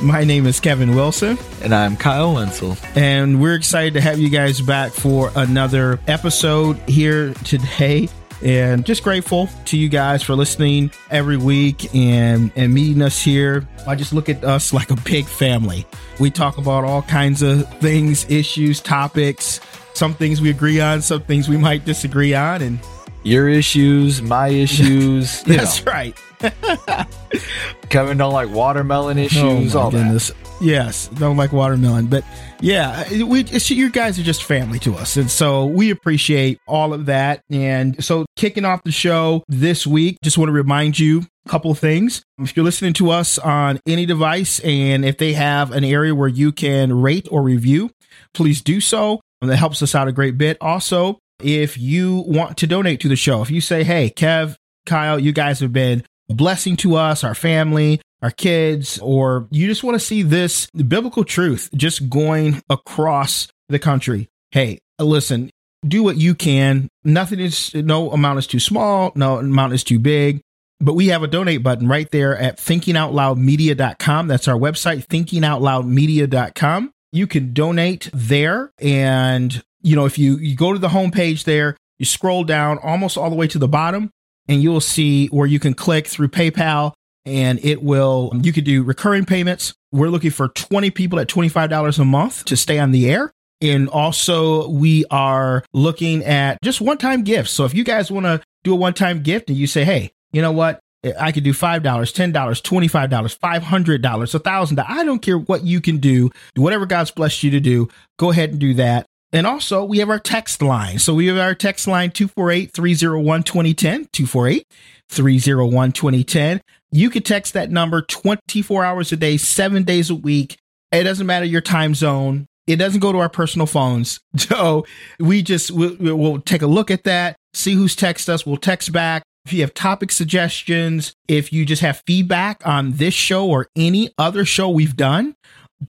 My name is Kevin Wilson. And I'm Kyle Wenzel. And we're excited to have you guys back for another episode here today. And just grateful to you guys for listening every week and, and meeting us here. I just look at us like a big family. We talk about all kinds of things, issues, topics, some things we agree on, some things we might disagree on. And your issues, my issues. That's know. right. Kevin don't like watermelon oh issues. Oh all goodness. That. Yes, don't like watermelon, but yeah, we you guys are just family to us, and so we appreciate all of that. And so, kicking off the show this week, just want to remind you a couple of things. If you're listening to us on any device, and if they have an area where you can rate or review, please do so. That helps us out a great bit. Also, if you want to donate to the show, if you say, "Hey, Kev, Kyle, you guys have been a blessing to us, our family, our kids, or you just want to see this biblical truth just going across the country. Hey, listen, do what you can. Nothing is, no amount is too small, no amount is too big. But we have a donate button right there at thinkingoutloudmedia.com. That's our website, thinkingoutloudmedia.com. You can donate there. And, you know, if you, you go to the homepage there, you scroll down almost all the way to the bottom, and you'll see where you can click through PayPal and it will, you could do recurring payments. We're looking for 20 people at $25 a month to stay on the air. And also, we are looking at just one time gifts. So if you guys want to do a one time gift and you say, hey, you know what? I could do $5, $10, $25, $500, a $1,000. I don't care what you can do. Whatever God's blessed you to do, go ahead and do that. And also, we have our text line. So we have our text line 248 301 2010, 248 301 2010. You can text that number 24 hours a day, seven days a week. It doesn't matter your time zone. It doesn't go to our personal phones. So we just, we'll, we'll take a look at that, see who's text us. We'll text back. If you have topic suggestions, if you just have feedback on this show or any other show we've done,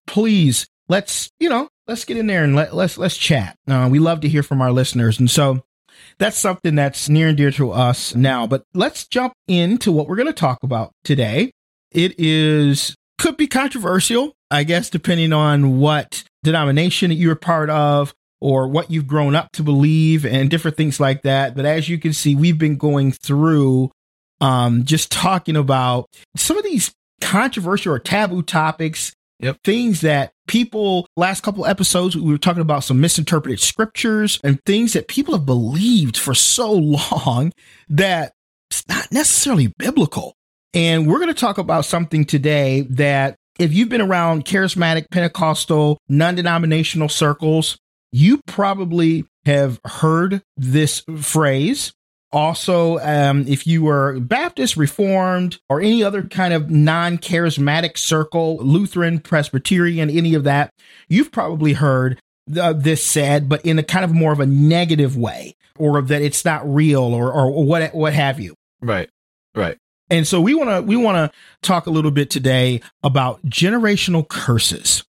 please let's, you know, let's get in there and let, let's let's chat. Uh, we love to hear from our listeners, and so that's something that's near and dear to us now. But let's jump into what we're going to talk about today. It is could be controversial, I guess, depending on what denomination that you're part of or what you've grown up to believe and different things like that. But as you can see, we've been going through um, just talking about some of these controversial or taboo topics Yep. Things that people, last couple episodes, we were talking about some misinterpreted scriptures and things that people have believed for so long that it's not necessarily biblical. And we're going to talk about something today that if you've been around charismatic, Pentecostal, non denominational circles, you probably have heard this phrase also, um, if you were Baptist, Reformed, or any other kind of non charismatic circle, Lutheran, Presbyterian, any of that, you've probably heard uh, this said, but in a kind of more of a negative way, or that it's not real, or or what what have you. Right, right. And so we want to we want to talk a little bit today about generational curses.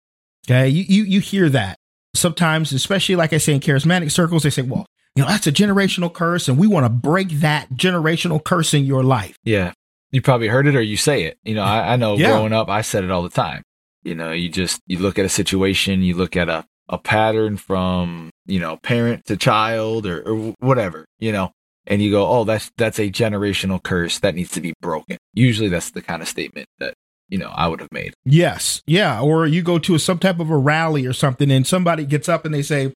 Okay, you, you you hear that sometimes, especially like I say in charismatic circles, they say, "Well, you know, that's a generational curse, and we want to break that generational curse in your life. Yeah. You probably heard it or you say it. You know, I, I know yeah. growing up, I said it all the time. You know, you just, you look at a situation, you look at a, a pattern from, you know, parent to child or, or whatever, you know, and you go, oh, that's, that's a generational curse that needs to be broken. Usually that's the kind of statement that you know, I would have made. Yes. Yeah. Or you go to a, some type of a rally or something and somebody gets up and they say,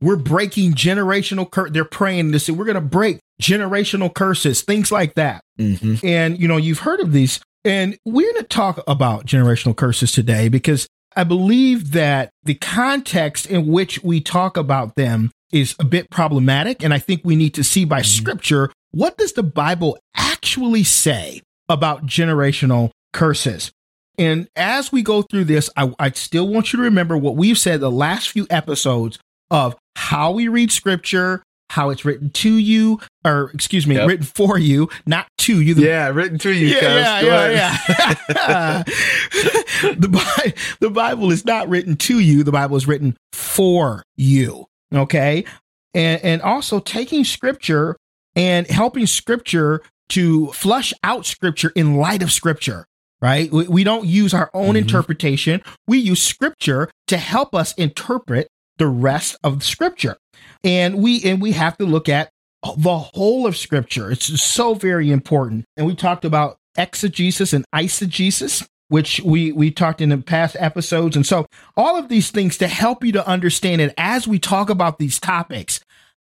we're breaking generational curse. They're praying to say we're going to break generational curses, things like that. Mm-hmm. And, you know, you've heard of these. And we're going to talk about generational curses today because I believe that the context in which we talk about them is a bit problematic. And I think we need to see by mm-hmm. scripture what does the Bible actually say about generational curses? And as we go through this, I, I still want you to remember what we've said the last few episodes of how we read scripture, how it's written to you, or excuse me, yep. written for you, not to you. The, yeah, written to you. Yeah, yeah, yeah, yeah. the, the Bible is not written to you. The Bible is written for you. Okay. And, and also taking scripture and helping scripture to flush out scripture in light of scripture right? We, we, don't use our own mm-hmm. interpretation. We use scripture to help us interpret the rest of the scripture. And we and we have to look at the whole of scripture. It's so very important. And we talked about exegesis and eisegesis, which we we talked in the past episodes. And so all of these things to help you to understand it as we talk about these topics.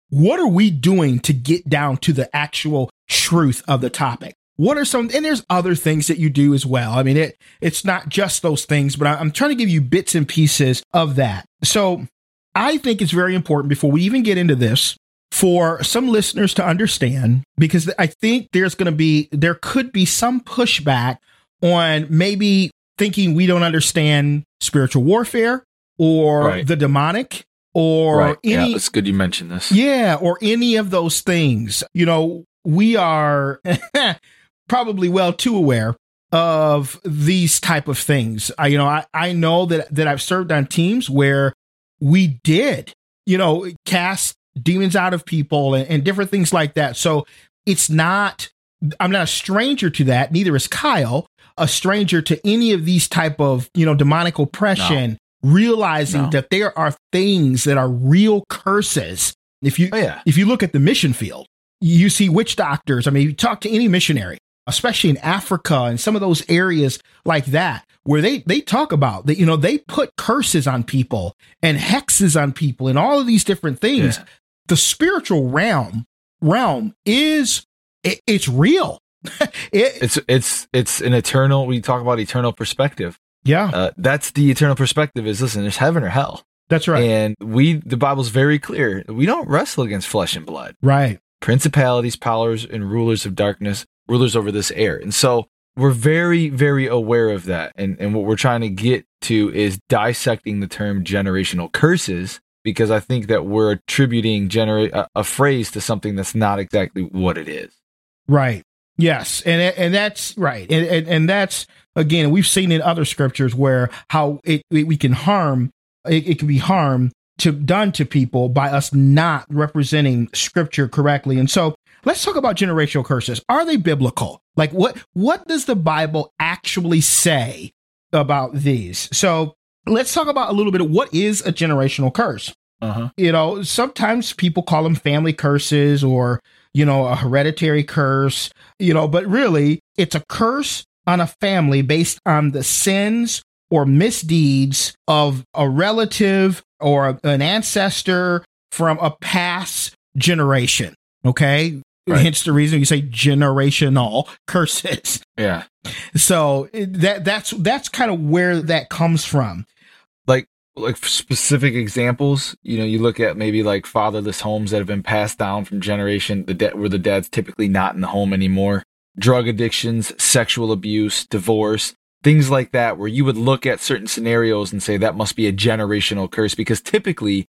What are we doing to get down to the actual truth of the topic? What are some, and there's other things that you do as well. I mean, it, it's not just those things, but I'm trying to give you bits and pieces of that. So I think it's very important before we even get into this for some listeners to understand, because I think there's going to be, there could be some pushback on maybe thinking we don't understand spiritual warfare or right. the demonic or right. any. Yeah, it's good you mentioned this. Yeah, or any of those things. You know, we are probably well too aware of these type of things. I, you know, I, I know that that I've served on teams where we did, you know, cast demons out of people and, and different things like that. So it's not, I'm not a stranger to that. Neither is Kyle a stranger to any of these type of, you know, demonic oppression, no. realizing no. that there are things that are real curses. If you, oh, yeah. if you look at the mission field, you see witch doctors. I mean, you talk to any missionary, especially in Africa and some of those areas like that, where they they talk about that you know they put curses on people and hexes on people and all of these different things. Yeah. the spiritual realm realm is it, it's real. It, it's it's it's an eternal we talk about eternal perspective. Yeah. Uh, that's the eternal perspective is listen there's heaven or hell. That's right. And we the bible's very clear. We don't wrestle against flesh and blood. Right. Principalities powers and rulers of darkness rulers over this air. And so we're very very aware of that. And and what we're trying to get to is dissecting the term generational curses because i think that we're attributing genera- a, a phrase to something that's not exactly what it is. Right. Yes. And and that's right. And, and, and that's again we've seen in other scriptures where how it, it we can harm it, it can be harm to done to people by us not representing scripture correctly. And so let's talk about generational curses. Are they biblical? Like what what does the Bible actually say about these? So let's talk about a little bit of what is a generational curse. Uh-huh. You know, sometimes people call them family curses or, you know, a hereditary curse, you know, but really it's a curse on a family based on the sins or misdeeds of a relative or an ancestor from a past generation. Okay. Right. Hence the reason you say generational curses. Yeah. So that that's that's kind of where that comes from. Like like specific examples, you know, you look at maybe like fatherless homes that have been passed down from generation, the debt where the dad's typically not in the home anymore, drug addictions, sexual abuse, divorce, things like that, where you would look at certain scenarios and say that must be a generational curse because typically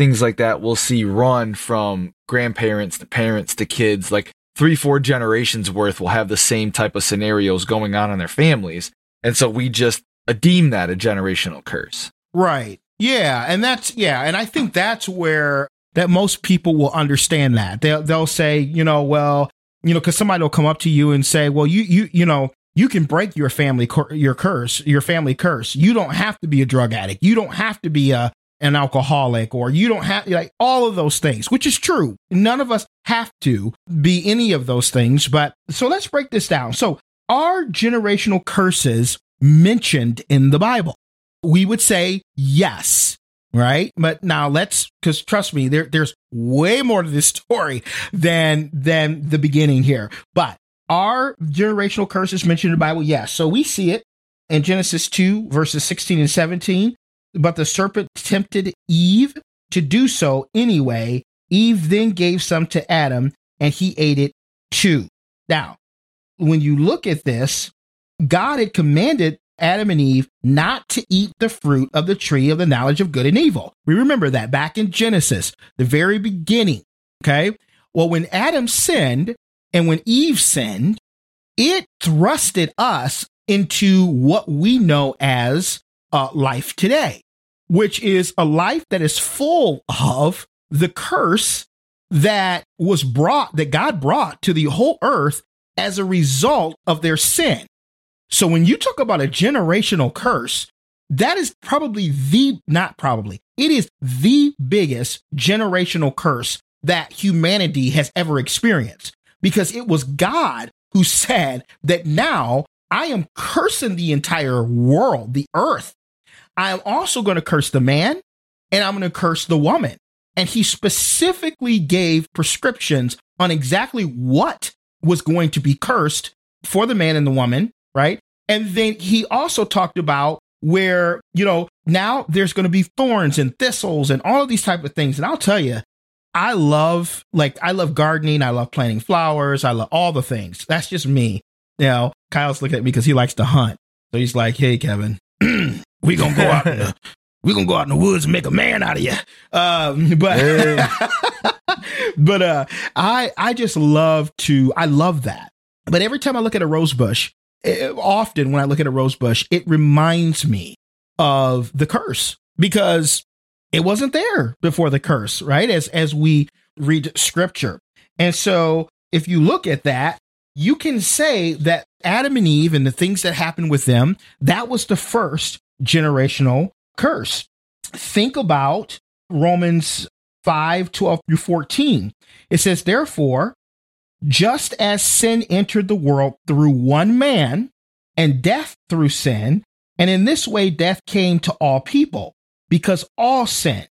things like that we'll see run from grandparents to parents to kids. Like three four generations worth will have the same type of scenarios going on in their families. And so we just deem that a generational curse. Right. Yeah. And that's yeah. And i think that's where that most people will understand that. They'll, they'll say you know well you know because somebody will come up to you and say well you you you know you can break your family your curse your family curse. You don't have to be a drug addict. You don't have to be a an alcoholic or you don't have like all of those things, which is true. None of us have to be any of those things. But so let's break this down. So are generational curses mentioned in the Bible? We would say yes. right? But now let's, because trust me, there, there's way more to this story than than the beginning here. But are generational curses mentioned in the Bible? Yes. So we see it in Genesis 2, verses 16 and 17. But the serpent tempted Eve to do so anyway. Eve then gave some to Adam, and he ate it too. Now, when you look at this, God had commanded Adam and Eve not to eat the fruit of the tree of the knowledge of good and evil. We remember that back in Genesis, the very beginning. Okay. Well, when Adam sinned and when Eve sinned, it thrusted us into what we know as uh, life today, which is a life that is full of the curse that was brought, that God brought to the whole earth as a result of their sin. So when you talk about a generational curse, that is probably the, not probably, it is the biggest generational curse that humanity has ever experienced because it was God who said that now I am cursing the entire world, the earth. I am also going to curse the man and I'm going to curse the woman. And he specifically gave prescriptions on exactly what was going to be cursed for the man and the woman, right? And then he also talked about where, you know, now there's going to be thorns and thistles and all of these type of things. And I'll tell you, I love like I love gardening, I love planting flowers, I love all the things. That's just me. You know, Kyle's looking at me because he likes to hunt. So he's like, "Hey, Kevin, we gonna go out in the we gonna go out in the woods and make a man out of you." Um, but but uh, I I just love to I love that. But every time I look at a rose bush, often when I look at a rose bush, it reminds me of the curse because it wasn't there before the curse, right? As as we read scripture. And so if you look at that, you can say that Adam and Eve and the things that happened with them, that was the first generational curse. Think about Romans 5 12 through 14. It says, Therefore, just as sin entered the world through one man, and death through sin, and in this way death came to all people because all sin.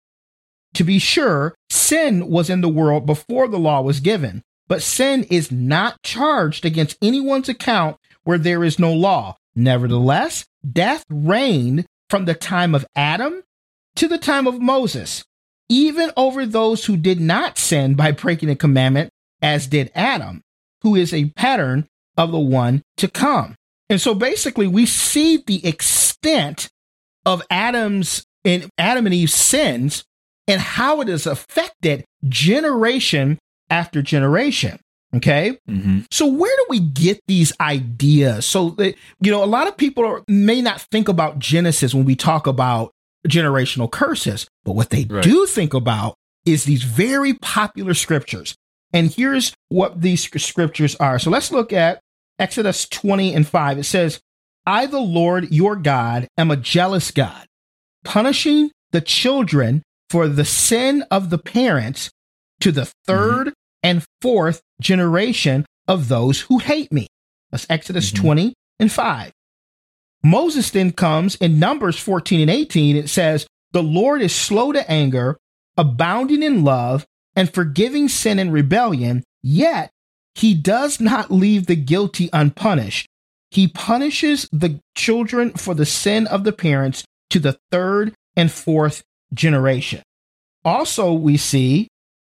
To be sure, sin was in the world before the law was given, but sin is not charged against anyone's account where there is no law. Nevertheless, death reigned from the time of Adam to the time of Moses, even over those who did not sin by breaking a commandment, as did Adam, who is a pattern of the one to come. And so basically, we see the extent of Adam's in Adam and Eve's sins and how it has affected generation after generation. Okay. Mm-hmm. So where do we get these ideas? So that, you know, a lot of people are, may not think about Genesis when we talk about generational curses, but what they right. do think about is these very popular scriptures. And here's what these scriptures are. So let's look at Exodus 20 and 5. It says, I, the Lord your God, am a jealous God punishing the children for the sin of the parents to the 3rd mm-hmm. and fourth generation of those who hate me. That's Exodus mm-hmm. 20 and 5. Moses then comes in Numbers 14 and 18. It says, The Lord is slow to anger, abounding in love, and forgiving sin and rebellion, yet he does not leave the guilty unpunished. He punishes the children for the sin of the parents to the third and fourth generation. Also, we see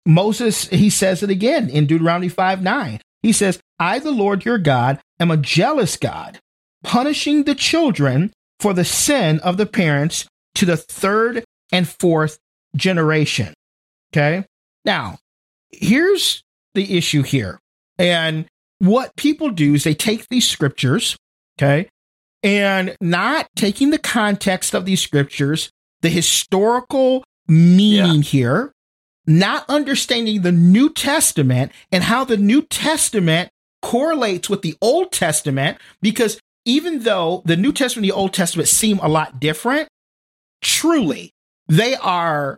Moses, he says it again in Deuteronomy 5 9. He says, I, the Lord your God, am a jealous God, punishing the children for the sin of the parents to the third and fourth generation. Okay. Now, here's the issue here. And what people do is they take these scriptures, okay, and not taking the context of these scriptures, the historical meaning yeah. here, not understanding the New Testament and how the New Testament correlates with the Old Testament, because even though the New Testament and the Old Testament seem a lot different, truly they are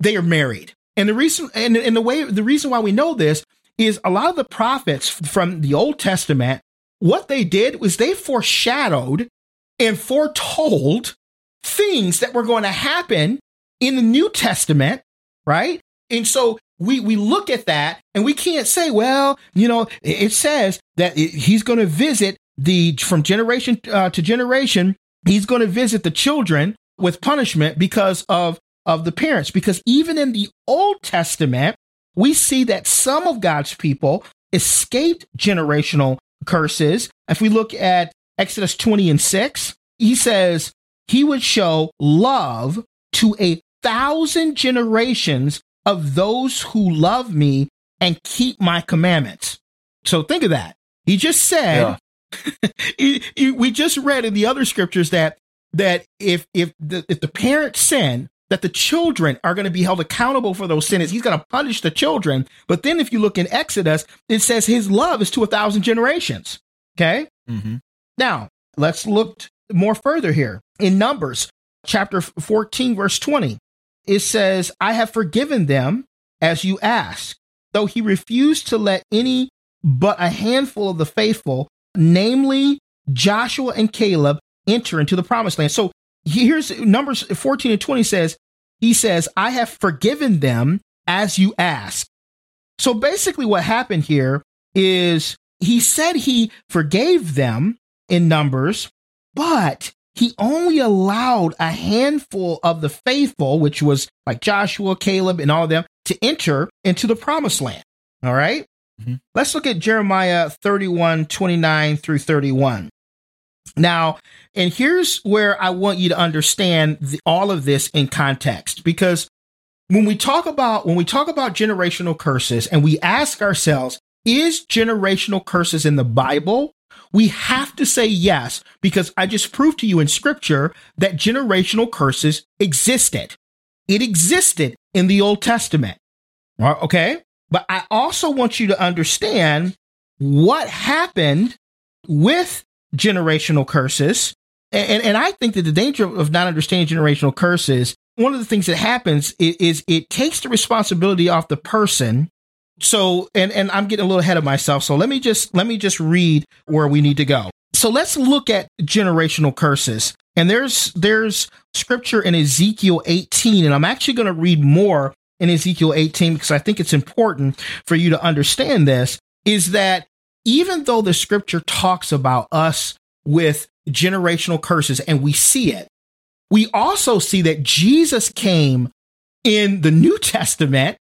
they are married. And the reason and, and the way the reason why we know this is a lot of the prophets from the Old Testament what they did was they foreshadowed and foretold things that were going to happen in the New Testament, right? And so we we look at that and we can't say, well, you know, it says that he's going to visit the from generation uh, to generation. He's going to visit the children with punishment because of of the parents. Because even in the Old Testament, we see that some of God's people escaped generational curses. If we look at Exodus 20 and 6, he says he would show love to a thousand generations of those who love me and keep my commandments. So think of that. He just said, yeah. he, he, we just read in the other scriptures that that if if the, if the parents sin, that the children are going to be held accountable for those sins. He's going to punish the children. But then if you look in Exodus, it says his love is to a thousand generations. Okay. Mm-hmm. Now let's look more further here in Numbers chapter 14, verse 20. It says, I have forgiven them as you ask, though he refused to let any but a handful of the faithful, namely Joshua and Caleb, enter into the promised land. So here's Numbers 14 and 20 says, he says, I have forgiven them as you ask. So basically, what happened here is he said he forgave them in Numbers, but he only allowed a handful of the faithful, which was like Joshua, Caleb, and all of them, to enter into the promised land. All right? mm-hmm. Let's look at Jeremiah 31 29 through 31. Now, and here's where I want you to understand the, all of this in context because when we talk about when we talk about generational curses and we ask ourselves is generational curses in the Bible? We have to say yes because I just proved to you in scripture that generational curses existed. It existed in the Old Testament. Okay? But I also want you to understand what happened with generational curses. And, and I think that the danger of not understanding generational curses, one of the things that happens is, is it takes the responsibility off the person so and and I'm getting a little ahead of myself. So let me just let me just read where we need to go. So let's look at generational curses. And there's there's scripture in Ezekiel 18 and I'm actually going to read more in Ezekiel 18 because I think it's important for you to understand this is that even though the scripture talks about us with generational curses and we see it, we also see that Jesus came in the New Testament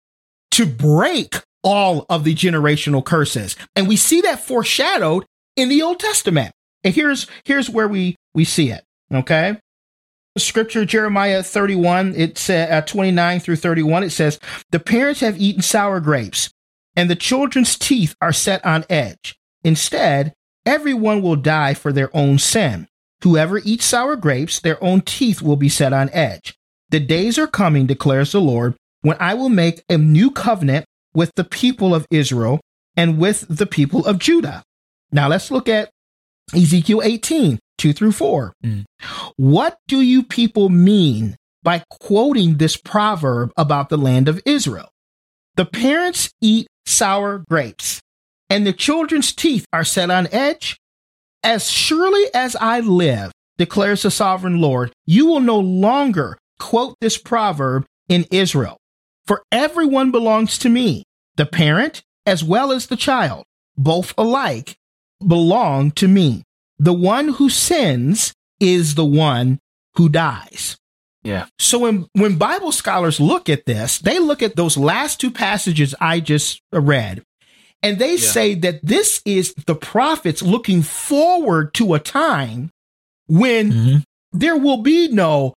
to break all of the generational curses. And we see that foreshadowed in the Old Testament. And here's here's where we we see it. Okay. Scripture Jeremiah 31, it's uh, 29 through 31. It says, The parents have eaten sour grapes, and the children's teeth are set on edge. Instead, everyone will die for their own sin. Whoever eats sour grapes, their own teeth will be set on edge. The days are coming, declares the Lord, when I will make a new covenant with the people of Israel and with the people of Judah. Now let's look at Ezekiel 18, 2 through 4. Mm. What do you people mean by quoting this proverb about the land of Israel? The parents eat sour grapes, and the children's teeth are set on edge. As surely as I live, declares the sovereign Lord, you will no longer quote this proverb in Israel. For everyone belongs to me, the parent as well as the child, both alike belong to me. The one who sins is the one who dies. Yeah. So when, when Bible scholars look at this, they look at those last two passages I just read, and they yeah. say that this is the prophets looking forward to a time when mm-hmm. there will be no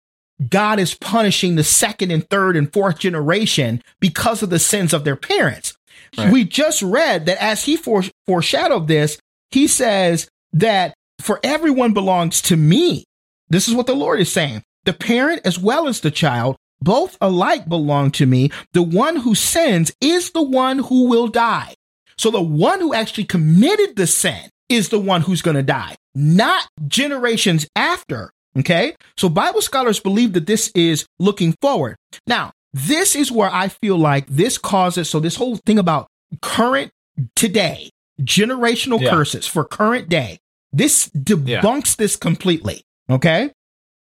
God is punishing the second and third and fourth generation because of the sins of their parents. Right. We just read that as he foreshadowed this, he says that for everyone belongs to me. This is what the Lord is saying. The parent as well as the child, both alike belong to me. The one who sins is the one who will die. So the one who actually committed the sin is the one who's going to die, not generations after. Okay. So Bible scholars believe that this is looking forward. Now, this is where I feel like this causes, so this whole thing about current today, generational yeah. curses for current day, this debunks yeah. this completely. Okay.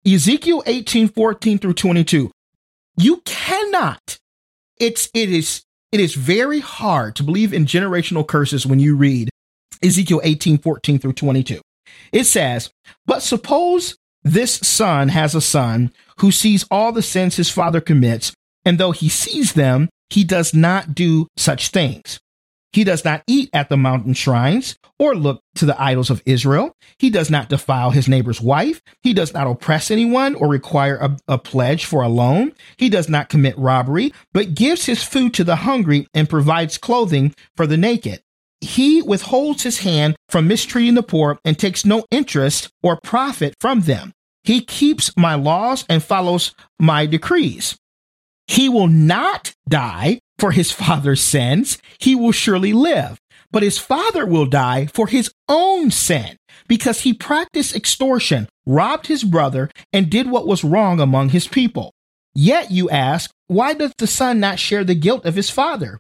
Ezekiel 18, 14 through 22. You cannot. It's it is it is very hard to believe in generational curses when you read Ezekiel 18, 14 through 22. It says, But suppose this son has a son who sees all the sins his father commits, and though he sees them, he does not do such things. He does not eat at the mountain shrines or look to the idols of Israel. He does not defile his neighbor's wife. He does not oppress anyone or require a, a, pledge for a loan. He does not commit robbery, but gives his food to the hungry and provides clothing for the naked. He withholds his hand from mistreating the poor and takes no interest or profit from them. He keeps my laws and follows my decrees. He will not die for his father's sins. He will surely live. But his father will die for his own sin because he practiced extortion, robbed his brother, and did what was wrong among his people. Yet you ask, why does the son not share the guilt of his father?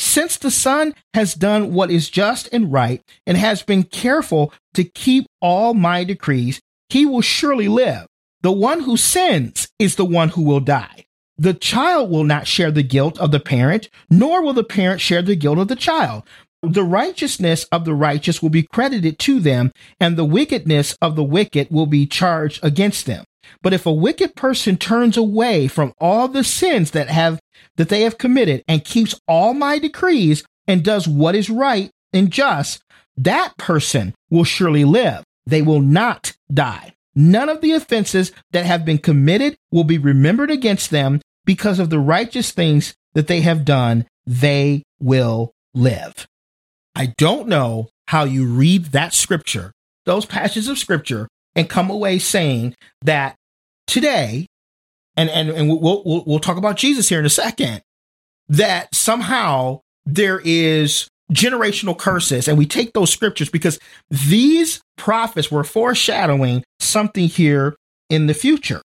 Since the son has done what is just and right and has been careful to keep all my decrees, he will surely live. The one who sins is the one who will die. The child will not share the guilt of the parent, nor will the parent share the guilt of the child. The righteousness of the righteous will be credited to them, and the wickedness of the wicked will be charged against them. But if a wicked person turns away from all the sins that have that they have committed and keeps all my decrees and does what is right and just, that person will surely live. They will not die. None of the offenses that have been committed will be remembered against them because of the righteous things that they have done. They will live. I don't know how you read that scripture, those passages of scripture, and come away saying that today, and and, and we'll, we'll we'll talk about Jesus here in a second, that somehow there is generational curses, and we take those scriptures because these prophets were foreshadowing something here in the future.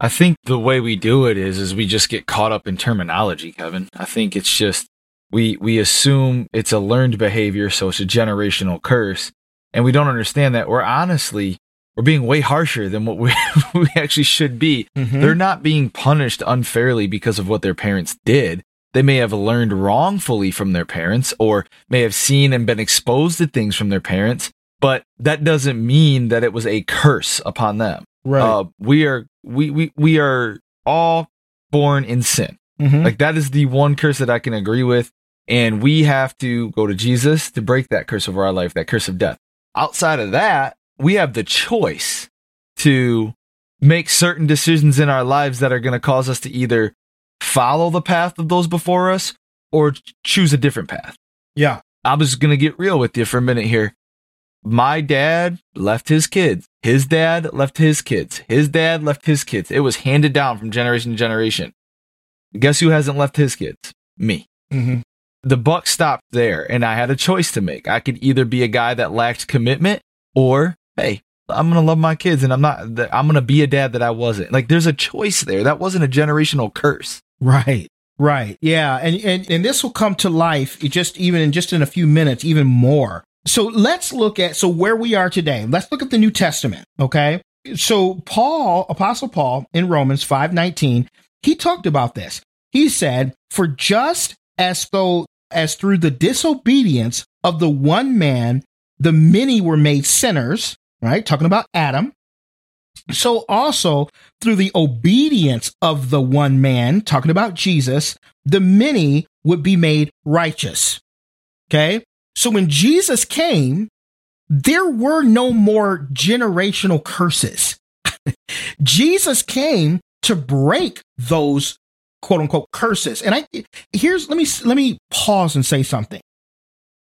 I think the way we do it is is we just get caught up in terminology, Kevin. I think it's just we we assume it's a learned behavior, so it's a generational curse, and we don't understand that we're honestly we're being way harsher than what we, we actually should be. Mm-hmm. They're not being punished unfairly because of what their parents did. They may have learned wrongfully from their parents or may have seen and been exposed to things from their parents, but that doesn't mean that it was a curse upon them. Right. Uh, we are we, we we are all born in sin. Mm-hmm. Like that is the one curse that I can agree with. And we have to go to Jesus to break that curse over our life, that curse of death. Outside of that, we have the choice to make certain decisions in our lives that are going to cause us to either follow the path of those before us or choose a different path. Yeah. I'm just going to get real with you for a minute here. My dad left his kids. His dad left his kids. His dad left his kids. It was handed down from generation to generation. Guess who hasn't left his kids? Me. Mm-hmm. The buck stopped there, and I had a choice to make. I could either be a guy that lacked commitment or hey, I'm gonna love my kids and I'm not I'm gonna be a dad that I wasn't. Like there's a choice there. That wasn't a generational curse. Right. Right. Yeah. And and, and this will come to life just even in just in a few minutes, even more. So let's look at so where we are today. Let's look at the New Testament. Okay. So Paul, Apostle Paul in Romans 5:19, he talked about this. He said, For just as though as through the disobedience of the one man the many were made sinners, right? Talking about Adam. So also through the obedience of the one man, talking about Jesus, the many would be made righteous. Okay. So when Jesus came, there were no more generational curses. Jesus came to break those quote unquote curses. And I here's let me let me pause and say something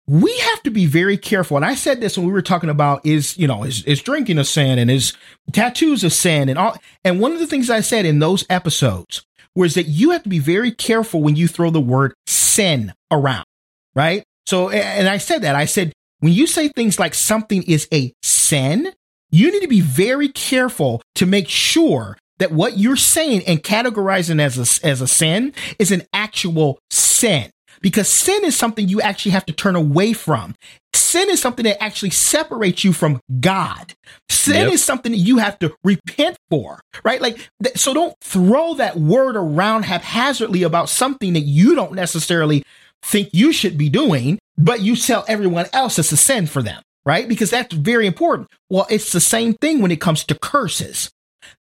we have to be very careful. And I said this when we were talking about is, you know, is, is drinking a sin and is tattoos a sin and all. And one of the things I said in those episodes was that you have to be very careful when you throw the word sin around, right? So, and I said that I said, when you say things like something is a sin, you need to be very careful to make sure that what you're saying and categorizing as a, as a sin is an actual sin because sin is something you actually have to turn away from. Sin is something that actually separates you from God. Sin yep. is something that you have to repent for, right? Like, th- so don't throw that word around haphazardly about something that you don't necessarily think you should be doing, but you tell everyone else it's a sin for them, right? Because that's very important. Well, it's the same thing when it comes to curses.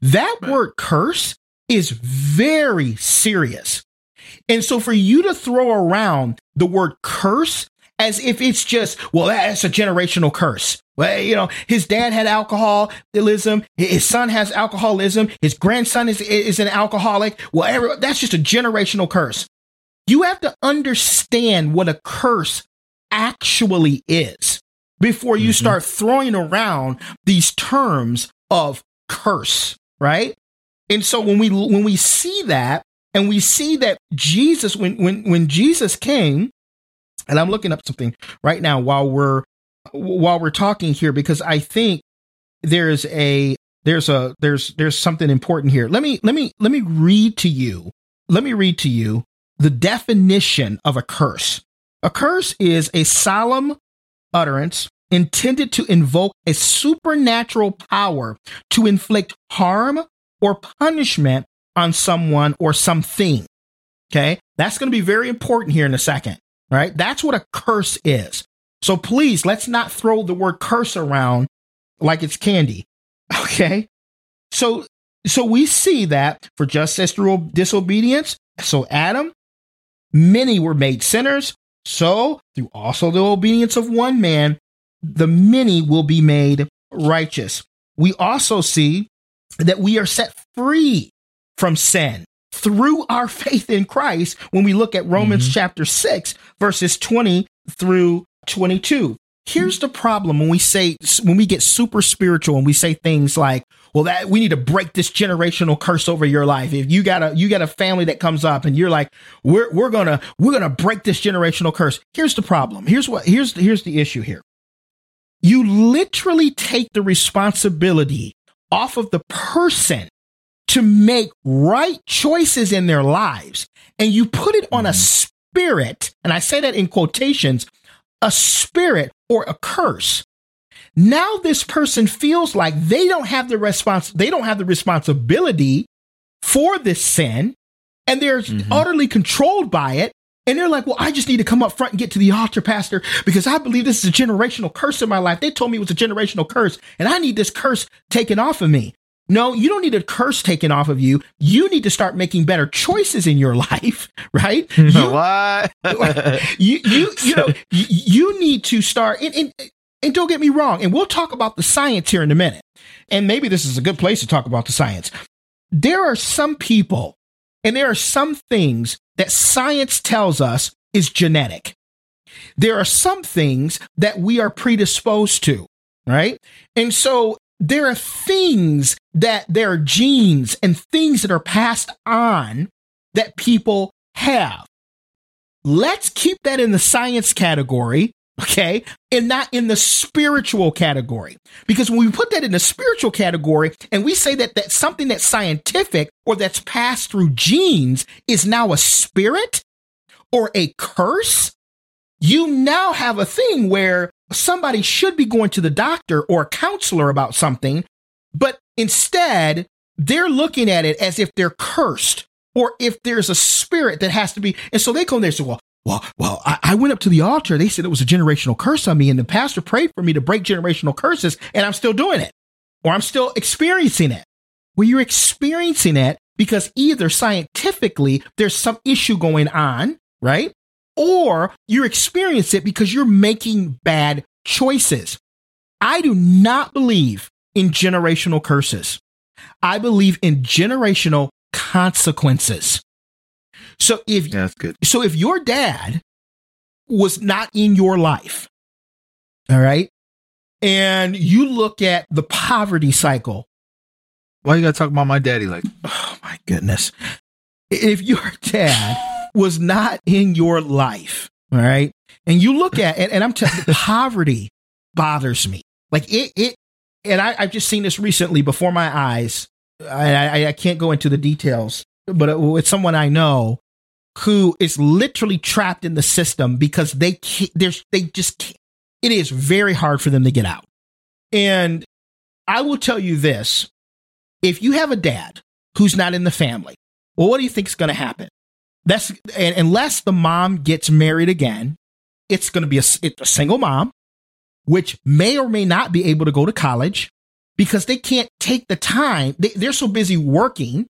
That right. word curse is very serious. And so for you to throw around the word curse as if it's just, well, that's a generational curse. Well, you know, his dad had alcoholism. His son has alcoholism. His grandson is, is an alcoholic. Well, that's just a generational curse. You have to understand what a curse actually is before you mm-hmm. start throwing around these terms of curse, right? And so when we when we see that and we see that Jesus when when when Jesus came and I'm looking up something right now while we're while we're talking here because I think there's a there's a there's there's something important here. Let me let me let me read to you. Let me read to you the definition of a curse. A curse is a solemn utterance intended to invoke a supernatural power to inflict harm or punishment on someone or something. Okay. That's going to be very important here in a second. Right. That's what a curse is. So please let's not throw the word curse around like it's candy. Okay. So, so we see that for just as through disobedience. So Adam, many were made sinners. So through also the obedience of one man, the many will be made righteous. We also see that we are set free from sin through our faith in Christ when we look at Romans mm-hmm. chapter 6, verses 20 through 22. Here's the problem when we say, when we get super spiritual and we say things like, well, that we need to break this generational curse over your life. If you got a, you got a family that comes up and you're like, we're, we're gonna, we're gonna break this generational curse. Here's the problem. Here's what, here's, here's the issue here. You literally take the responsibility off of the person to make right choices in their lives and you put it on a mm-hmm. spirit, and I say that in quotations, a spirit or a curse. Now this person feels like they don't have the response, they don't have the responsibility for this sin, and they're mm-hmm. utterly controlled by it. And they're like, well, I just need to come up front and get to the altar, Pastor, because I believe this is a generational curse in my life. They told me it was a generational curse, and I need this curse taken off of me. No, you don't need a curse taken off of you. You need to start making better choices in your life, right? You, what? you, you, you know, you, you need to start, and, and, and don't get me wrong, and we'll talk about the science here in a minute. And maybe this is a good place to talk about the science. There are some people and there are some things that science tells us is genetic. There are some things that we are predisposed to, right? And so there are things that there are genes and things that are passed on that people have. Let's keep that in the science category, okay, and not in the spiritual category. Because when we put that in the spiritual category and we say that that's something that's scientific or that's passed through genes is now a spirit or a curse, you now have a thing where somebody should be going to the doctor or a counselor about something, but instead they're looking at it as if they're cursed or if there's a spirit that has to be. And so they come there and say, well, well, well, I, I, went up to the altar. They said it was a generational curse on me, and the pastor prayed for me to break generational curses, and I'm still doing it, or I'm still experiencing it. Well, you're experiencing it because either scientifically there's some issue going on, right? Or you experience it because you're making bad choices. I do not believe in generational curses. I believe in generational consequences. So if yeah, that's good. So if your dad was not in your life, all right, and you look at the poverty cycle. Why you gotta talk about my daddy like? Oh my goodness! If your dad was not in your life, all right, and you look at and, and I'm telling you, poverty bothers me. Like it, it, and I, I've just seen this recently before my eyes. I, I, I can't go into the details, but it, with someone I know, who is literally trapped in the system because they can't, there's, they just can't, it is very hard for them to get out. And I will tell you this. If you have a dad who's not in the family, well, what do you think is going to happen? That's and unless the mom gets married again, it's going to be a, a single mom, which may or may not be able to go to college because they can't take the time. They, they're so busy working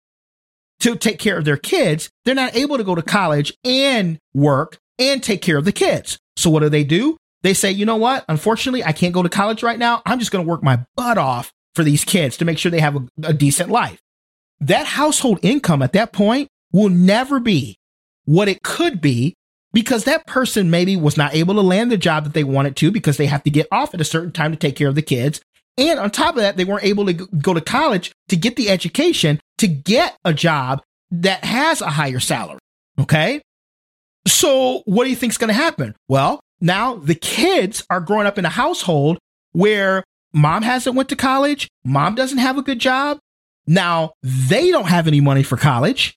to take care of their kids. They're not able to go to college and work and take care of the kids. So what do they do? They say, you know what? Unfortunately, I can't go to college right now. I'm just going to work my butt off for these kids to make sure they have a, a decent life. That household income at that point will never be what it could be because that person maybe was not able to land the job that they wanted to because they have to get off at a certain time to take care of the kids. And on top of that, they weren't able to go to college to get the education to get a job that has a higher salary. Okay. So what do you think is going to happen? Well, now the kids are growing up in a household where mom hasn't went to college. Mom doesn't have a good job. Now they don't have any money for college.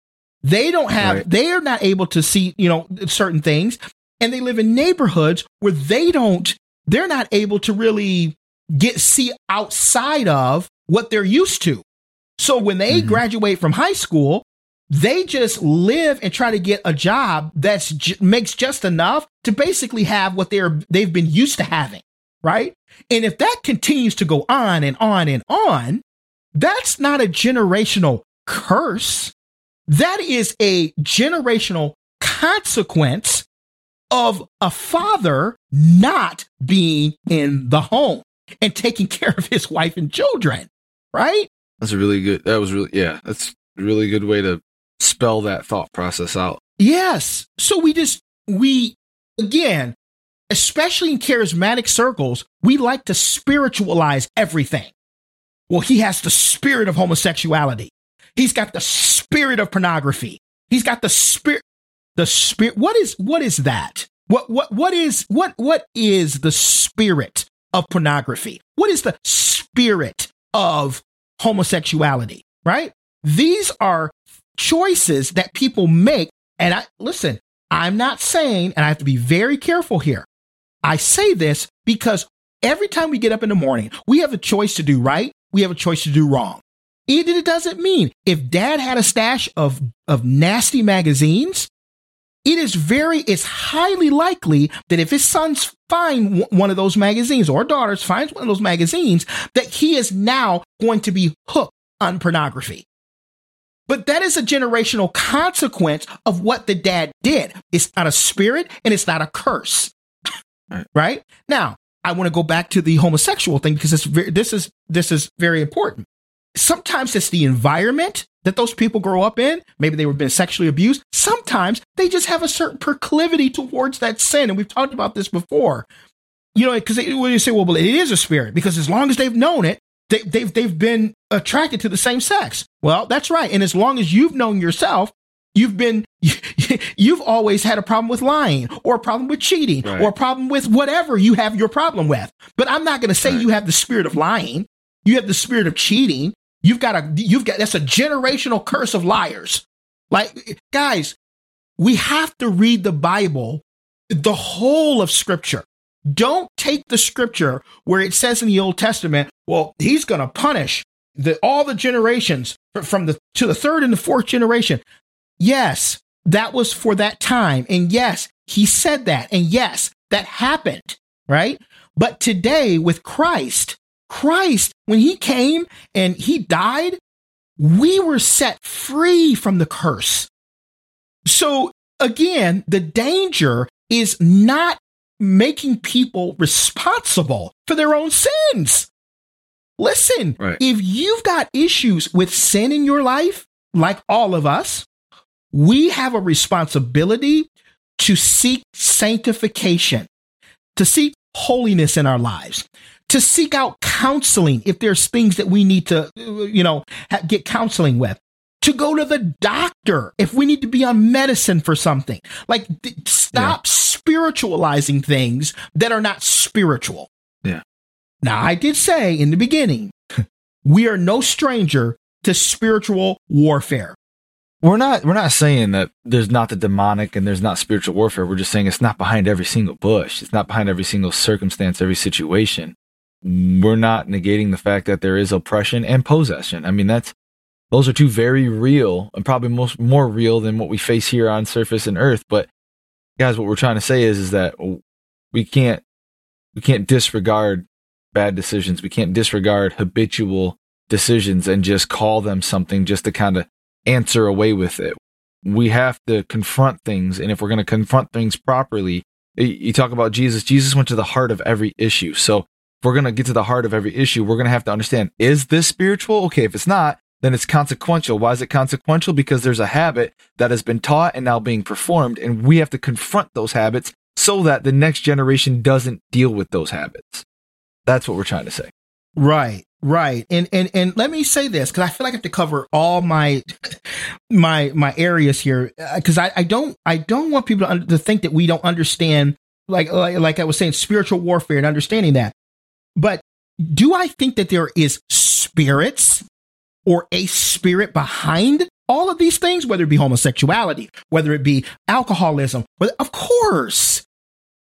They don't have, right. they are not able to see, you know, certain things. And they live in neighborhoods where they don't, they're not able to really get, see outside of what they're used to. So when they mm-hmm. graduate from high school, they just live and try to get a job that j- makes just enough to basically have what they're they've been used to having, right? And if that continues to go on and on and on, that's not a generational curse. That is a generational consequence of a father not being in the home and taking care of his wife and children, right? That's a really good, that was really, yeah, that's a really good way to spell that thought process out. Yes. So we just, we, again, especially in charismatic circles, we like to spiritualize everything. Well, he has the spirit of homosexuality. He's got the spirit of pornography. He's got the spirit, the spirit. What is, what is that? What, what, what is, what, what is the spirit of pornography? What is the spirit of homosexuality? Right? These are choices that people make. And I, listen, I'm not saying, and I have to be very careful here. I say this because every time we get up in the morning, we have a choice to do right. We have a choice to do wrong. It, doesn't mean if dad had a stash of, of nasty magazines, it is very, it's highly likely that if his sons find one of those magazines or daughters finds one of those magazines, that he is now going to be hooked on pornography. But that is a generational consequence of what the dad did. It's not a spirit and it's not a curse. Right. Now, I want to go back to the homosexual thing because very, this is this is very important sometimes it's the environment that those people grow up in. Maybe they were been sexually abused. Sometimes they just have a certain proclivity towards that sin. And we've talked about this before. You know, because when you say, well, it is a spirit, because as long as they've known it, they, they've they've been attracted to the same sex. Well, that's right. And as long as you've known yourself, you've been you've always had a problem with lying or a problem with cheating right. or a problem with whatever you have your problem with. But I'm not going to say right. you have the spirit of lying. You have the spirit of cheating. You've got a, you've got, that's a generational curse of liars. Like, guys, we have to read the Bible, the whole of scripture. Don't take the scripture where it says in the Old Testament, well, he's going to punish the, all the generations from the, to the third and the fourth generation. Yes, that was for that time. And yes, he said that. And yes, that happened, right? But today with Christ, Christ, when he came and he died, we were set free from the curse. So again, the danger is not making people responsible for their own sins. Listen, right. if you've got issues with sin in your life, like all of us, we have a responsibility to seek sanctification, to seek holiness in our lives to seek out counseling if there's things that we need to, you know, get counseling with. To go to the doctor if we need to be on medicine for something. Like, stop yeah. spiritualizing things that are not spiritual. Yeah. Now, I did say in the beginning, we are no stranger to spiritual warfare. we're not we're not saying that there's not the demonic and there's not spiritual warfare. We're just saying it's not behind every single bush. It's not behind every single circumstance, every situation. We're not negating the fact that there is oppression and possession. I mean, that's those are two very real and probably most more real than what we face here on surface and earth. But guys, what we're trying to say is is that we can't we can't disregard bad decisions. We can't disregard habitual decisions and just call them something just to kind of answer away with it. We have to confront things. And if we're going to confront things properly, you talk about Jesus, Jesus went to the heart of every issue. So if we're going to get to the heart of every issue, we're going to have to understand is this spiritual? Okay, if it's not, then it's consequential. Why is it consequential? Because there's a habit that has been taught and now being performed, and we have to confront those habits so that the next generation doesn't deal with those habits. That's what we're trying to say. Right. Right. And and and let me say this cuz I feel like I have to cover all my my my areas here uh, cuz I I don't I don't want people to, to think that we don't understand like, like like I was saying spiritual warfare and understanding that. But do I think that there is spirits or a spirit behind all of these things whether it be homosexuality, whether it be alcoholism, but of course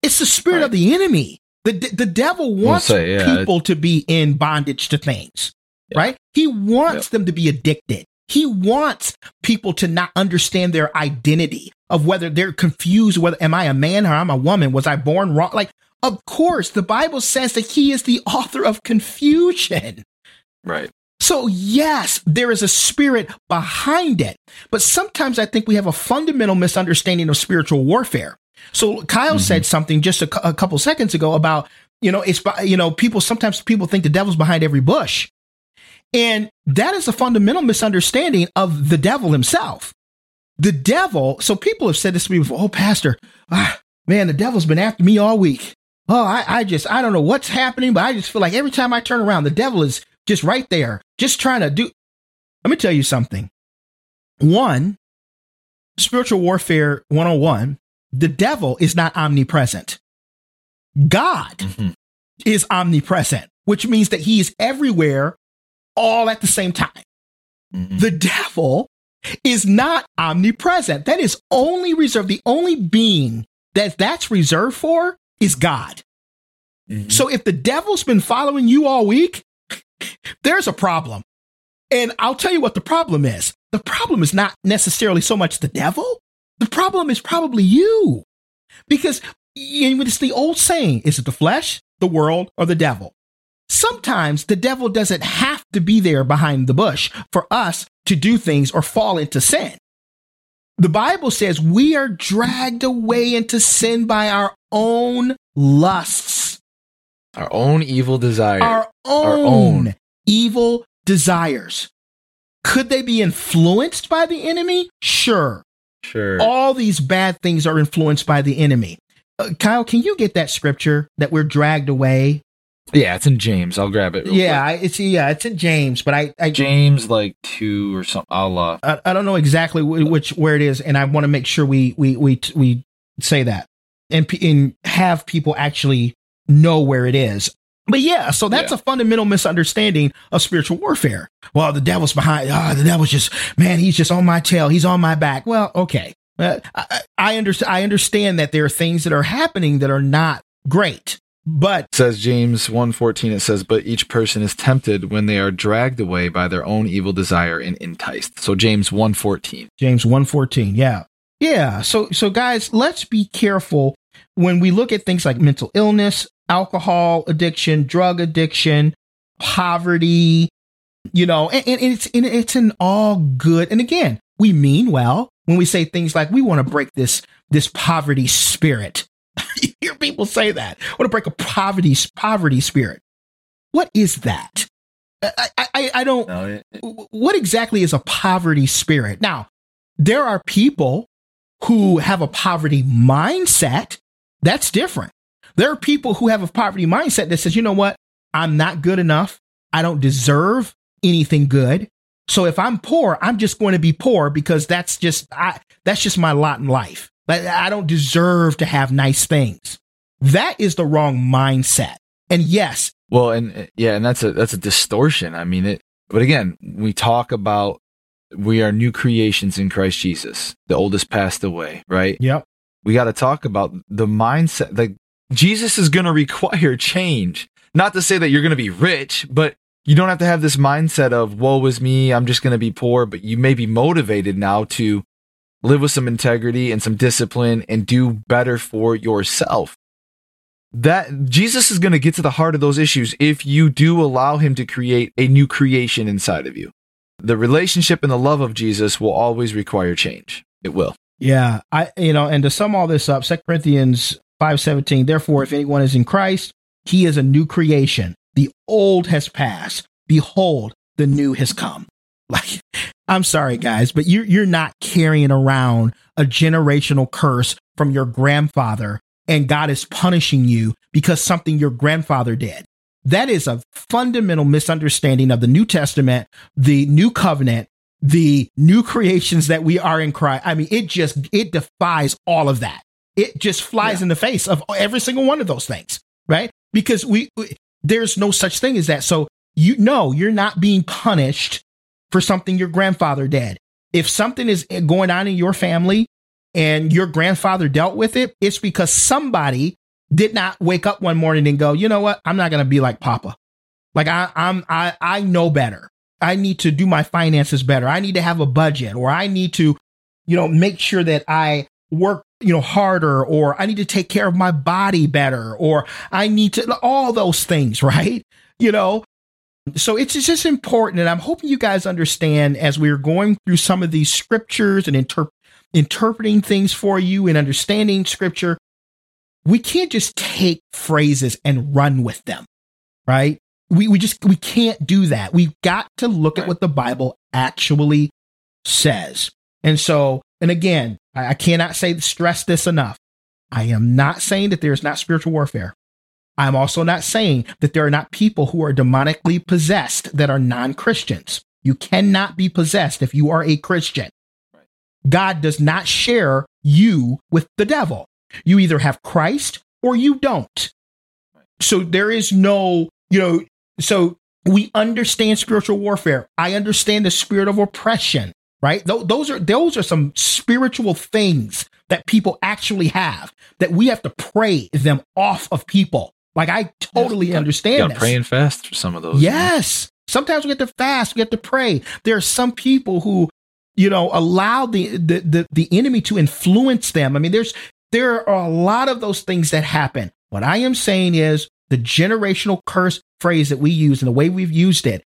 it's the spirit right. of the enemy. The, the devil wants we'll say, yeah, people to be in bondage to things, yeah. right? He wants them to be addicted. He wants people to not understand their identity of whether they're confused whether am I a man or I'm a woman? Was I born wrong? Like, of course, the Bible says that he is the author of confusion. Right. So, yes, there is a spirit behind it. But sometimes I think we have a fundamental misunderstanding of spiritual warfare. So Kyle mm-hmm. said something just a, a couple seconds ago about, you know, it's, you know, people, sometimes people think the devil's behind every bush. And that is a fundamental misunderstanding of the devil himself. The devil, so people have said this to me before, oh, pastor, ah, man, the devil's been after me all week. Oh, I, I just, I don't know what's happening, but I just feel like every time I turn around, the devil is just right there, just trying to do. Let me tell you something. One, spiritual warfare 101 the devil is not omnipresent. God mm-hmm. is omnipresent, which means that he is everywhere all at the same time. Mm-hmm. The devil is not omnipresent. That is only reserved. The only being that that's reserved for is God. Mm-hmm. So if the devil's been following you all week, there's a problem. And I'll tell you what the problem is. The problem is not necessarily so much the devil. The problem is probably you. Because it's the old saying is it the flesh, the world, or the devil? Sometimes the devil doesn't have to be there behind the bush for us to do things or fall into sin. The Bible says we are dragged away into sin by our own lusts, our own evil desires, our own, our own evil desires. Could they be influenced by the enemy? Sure. Sure. All these bad things are influenced by the enemy. Uh, Kyle, can you get that scripture that we're dragged away? Yeah, it's in James. I'll grab it. yeah, I, it's yeah, it's in James, but I, I James like two or something. I'll. Uh, I, I don't know exactly which where it is, and I want to make sure we we we we say that and and have people actually know where it is. But yeah, so that's yeah. a fundamental misunderstanding of spiritual warfare. Well, the devil's behind. Ah, oh, the devil's just man. He's just on my tail. He's on my back. Well, okay. Uh, I, I understand. I understand that there are things that are happening that are not great. But says James 1:14 it says but each person is tempted when they are dragged away by their own evil desire and enticed. So James 1:14. James 1:14. Yeah. Yeah, so so guys, let's be careful when we look at things like mental illness, alcohol addiction, drug addiction, poverty, you know, and, and it's and it's an all good. And again, we mean well when we say things like we want to break this this poverty spirit. you hear people say that. I want to break a poverty poverty spirit. What is that? I, I, I don't. No, it, what exactly is a poverty spirit? Now, there are people who have a poverty mindset. That's different. There are people who have a poverty mindset that says, you know what? I'm not good enough. I don't deserve anything good. So if I'm poor, I'm just going to be poor because that's just I, that's just my lot in life. But I don't deserve to have nice things. That is the wrong mindset. And yes, well, and uh, yeah, and that's a that's a distortion. I mean, it. But again, we talk about we are new creations in Christ Jesus. The oldest passed away, right? Yep. We got to talk about the mindset. Like Jesus is going to require change. Not to say that you're going to be rich, but you don't have to have this mindset of woe is me, I'm just going to be poor, but you may be motivated now to live with some integrity and some discipline and do better for yourself. That Jesus is going to get to the heart of those issues if you do allow him to create a new creation inside of you. The relationship and the love of Jesus will always require change. It will. Yeah, I you know, and to sum all this up, 2 Corinthians 5:17, therefore if anyone is in Christ, he is a new creation. The old has passed. Behold, the new has come. Like, I'm sorry, guys, but you're, you're not carrying around a generational curse from your grandfather and God is punishing you because something your grandfather did. That is a fundamental misunderstanding of the New Testament, the new covenant, the new creations that we are in Christ. I mean, it just, it defies all of that. It just flies yeah. in the face of every single one of those things, right? Because we, we there's no such thing as that. So you know, you're not being punished for something your grandfather did. If something is going on in your family and your grandfather dealt with it, it's because somebody did not wake up one morning and go, you know what? I'm not going to be like Papa. Like I, I'm, I, I know better. I need to do my finances better. I need to have a budget or I need to, you know, make sure that I work, you know, harder or I need to take care of my body better or I need to, all those things, right? You know, so it's just important. And I'm hoping you guys understand as we're going through some of these scriptures and inter- interpreting things for you and understanding scripture, we can't just take phrases and run with them, right? We, we just, we can't do that. We've got to look at what the Bible actually says. And so, and again, I, I cannot say, stress this enough. I am not saying that there's not spiritual warfare. I'm also not saying that there are not people who are demonically possessed that are non Christians. You cannot be possessed if you are a Christian. God does not share you with the devil. You either have Christ or you don't. So there is no, you know, so we understand spiritual warfare. I understand the spirit of oppression, right? Th- those are those are some spiritual things that people actually have that we have to pray them off of people. Like I totally yeah, understand. Yeah, praying fast for some of those. Yes. Sometimes we get to fast, we get to pray. There are some people who, you know, allow the, the the the enemy to influence them. I mean, there's there are a lot of those things that happen. What I am saying is the generational curse phrase that we use and the way we've used it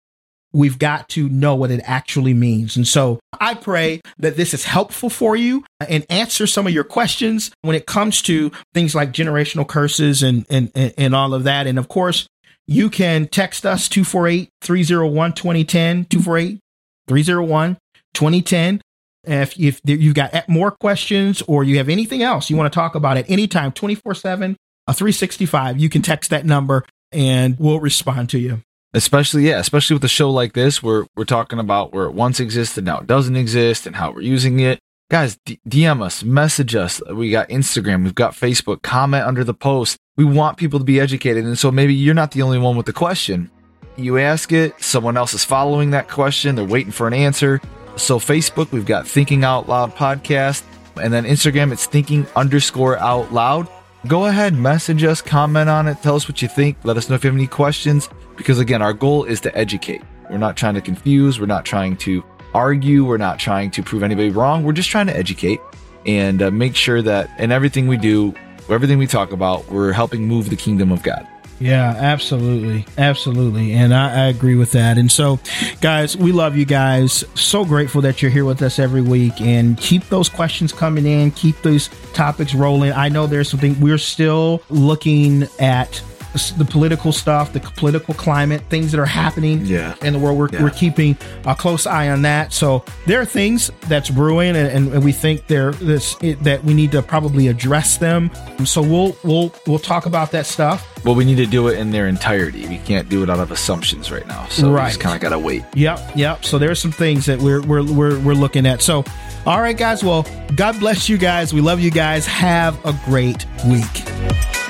we've got to know what it actually means. And so I pray that this is helpful for you and answer some of your questions when it comes to things like generational curses and, and, and all of that. And of course, you can text us 248 301 2010, 248 301 2010. If, if you've got more questions or you have anything else you want to talk about at any time, 24 7, 365, you can text that number and we'll respond to you especially yeah especially with a show like this where we're talking about where it once existed now it doesn't exist and how we're using it. Guys D- dm us message us. We got instagram we've got facebook. Comment under the post. We want people to be educated. And so maybe you're not the only one with the question. You ask it someone else is following that question. They're waiting for an answer. So facebook we've got thinking out loud podcast. And then instagram it's thinking underscore out loud go ahead message us comment on it tell us what you think let us know if you have any questions because again, our goal is to educate. We're not trying to confuse, we're not trying to argue, we're not trying to prove anybody wrong. We're just trying to educate and uh, make sure that in everything we do, everything we talk about, we're helping move the kingdom of God. Yeah, absolutely. Absolutely. And I, I, agree with that. And so, guys, we love you guys. So grateful that you're here with us every week and keep those questions coming in, keep those topics rolling. I know there's something we're still looking at the political stuff, the political climate, things that are happening yeah. in the world. We're, yeah. we're keeping a close eye on that. So there are things that's brewing, and, and we think there this it, that we need to probably address them. So we'll we'll we'll talk about that stuff. Well, we need to do it in their entirety. We can't do it out of assumptions right now. So right. we just kind of got to wait. Yep, yep. So there's some things that we're we're we're we're looking at. So, all right, guys. Well, God bless you guys. We love you guys. Have a great week.